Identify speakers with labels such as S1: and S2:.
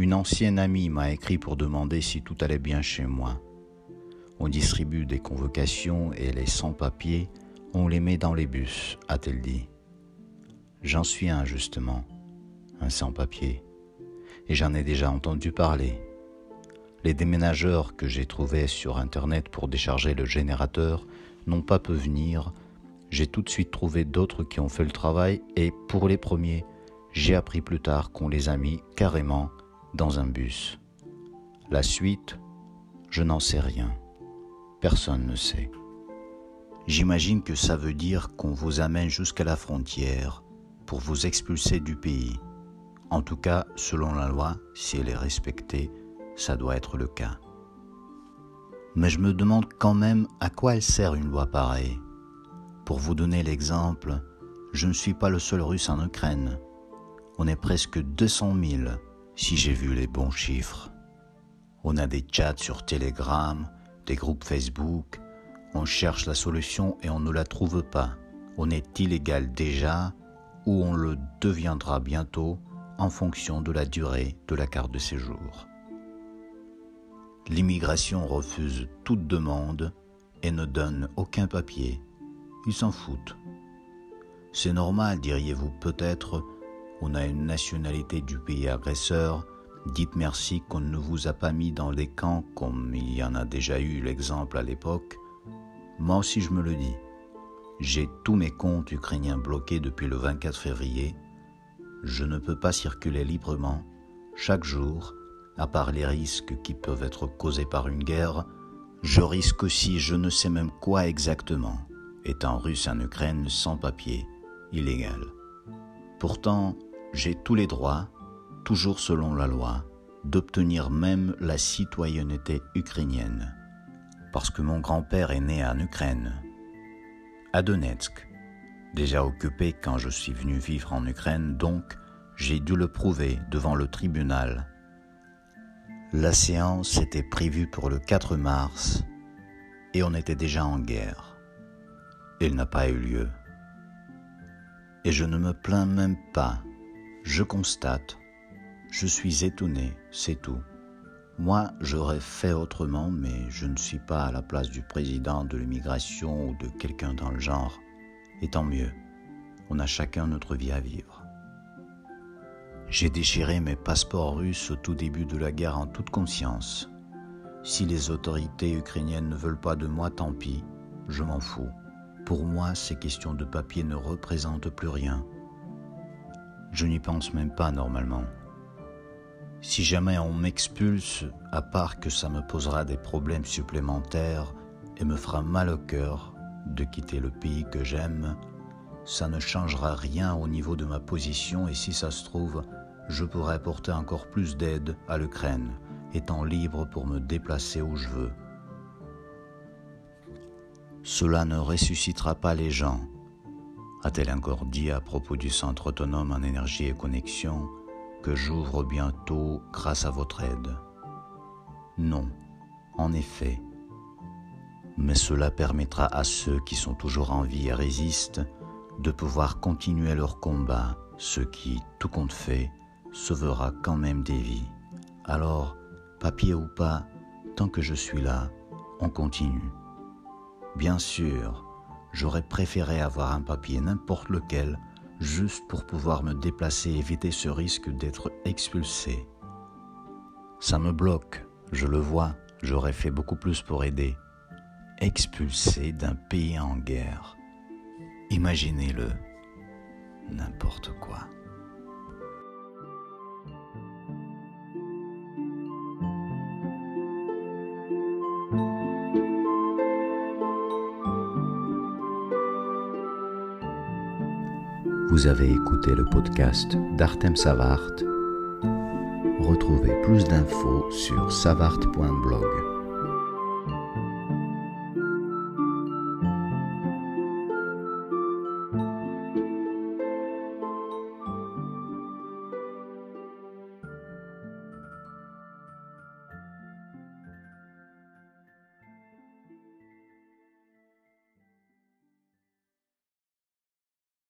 S1: Une ancienne amie m'a écrit pour demander si tout allait bien chez moi. On distribue des convocations et les sans-papiers, on les met dans les bus, a-t-elle dit. J'en suis un, justement, un sans-papier, et j'en ai déjà entendu parler. Les déménageurs que j'ai trouvés sur Internet pour décharger le générateur n'ont pas pu venir. J'ai tout de suite trouvé d'autres qui ont fait le travail, et pour les premiers, j'ai appris plus tard qu'on les a mis carrément dans un bus. La suite, je n'en sais rien. Personne ne sait. J'imagine que ça veut dire qu'on vous amène jusqu'à la frontière pour vous expulser du pays. En tout cas, selon la loi, si elle est respectée, ça doit être le cas. Mais je me demande quand même à quoi elle sert une loi pareille. Pour vous donner l'exemple, je ne suis pas le seul russe en Ukraine. On est presque 200 000 si j'ai vu les bons chiffres. On a des chats sur Telegram, des groupes Facebook, on cherche la solution et on ne la trouve pas. On est illégal déjà ou on le deviendra bientôt en fonction de la durée de la carte de séjour. L'immigration refuse toute demande et ne donne aucun papier. Ils s'en foutent. C'est normal, diriez-vous peut-être, on a une nationalité du pays agresseur, dites merci qu'on ne vous a pas mis dans des camps comme il y en a déjà eu l'exemple à l'époque. Moi aussi je me le dis. J'ai tous mes comptes ukrainiens bloqués depuis le 24 février. Je ne peux pas circuler librement, chaque jour, à part les risques qui peuvent être causés par une guerre, je risque aussi je ne sais même quoi exactement, étant russe en Ukraine sans papier, illégal. Pourtant, j'ai tous les droits, toujours selon la loi, d'obtenir même la citoyenneté ukrainienne, parce que mon grand-père est né en Ukraine, à Donetsk, déjà occupé quand je suis venu vivre en Ukraine, donc j'ai dû le prouver devant le tribunal. La séance était prévue pour le 4 mars et on était déjà en guerre. Elle n'a pas eu lieu. Et je ne me plains même pas je constate, je suis étonné, c'est tout. Moi, j'aurais fait autrement, mais je ne suis pas à la place du président de l'immigration ou de quelqu'un dans le genre. Et tant mieux, on a chacun notre vie à vivre. J'ai déchiré mes passeports russes au tout début de la guerre en toute conscience. Si les autorités ukrainiennes ne veulent pas de moi, tant pis, je m'en fous. Pour moi, ces questions de papier ne représentent plus rien. Je n'y pense même pas normalement. Si jamais on m'expulse, à part que ça me posera des problèmes supplémentaires et me fera mal au cœur de quitter le pays que j'aime, ça ne changera rien au niveau de ma position et si ça se trouve, je pourrai apporter encore plus d'aide à l'Ukraine, étant libre pour me déplacer où je veux. Cela ne ressuscitera pas les gens, a-t-elle encore dit à propos du centre autonome en énergie et connexion que j'ouvre bientôt grâce à votre aide? Non, en effet. Mais cela permettra à ceux qui sont toujours en vie et résistent de pouvoir continuer leur combat, ce qui, tout compte fait, sauvera quand même des vies. Alors, papier ou pas, tant que je suis là, on continue. Bien sûr, J'aurais préféré avoir un papier n'importe lequel, juste pour pouvoir me déplacer et éviter ce risque d'être expulsé. Ça me bloque, je le vois, j'aurais fait beaucoup plus pour aider. Expulsé d'un pays en guerre. Imaginez-le. N'importe quoi. Vous avez écouté le podcast d'Artem Savart. Retrouvez plus d'infos sur savart.blog.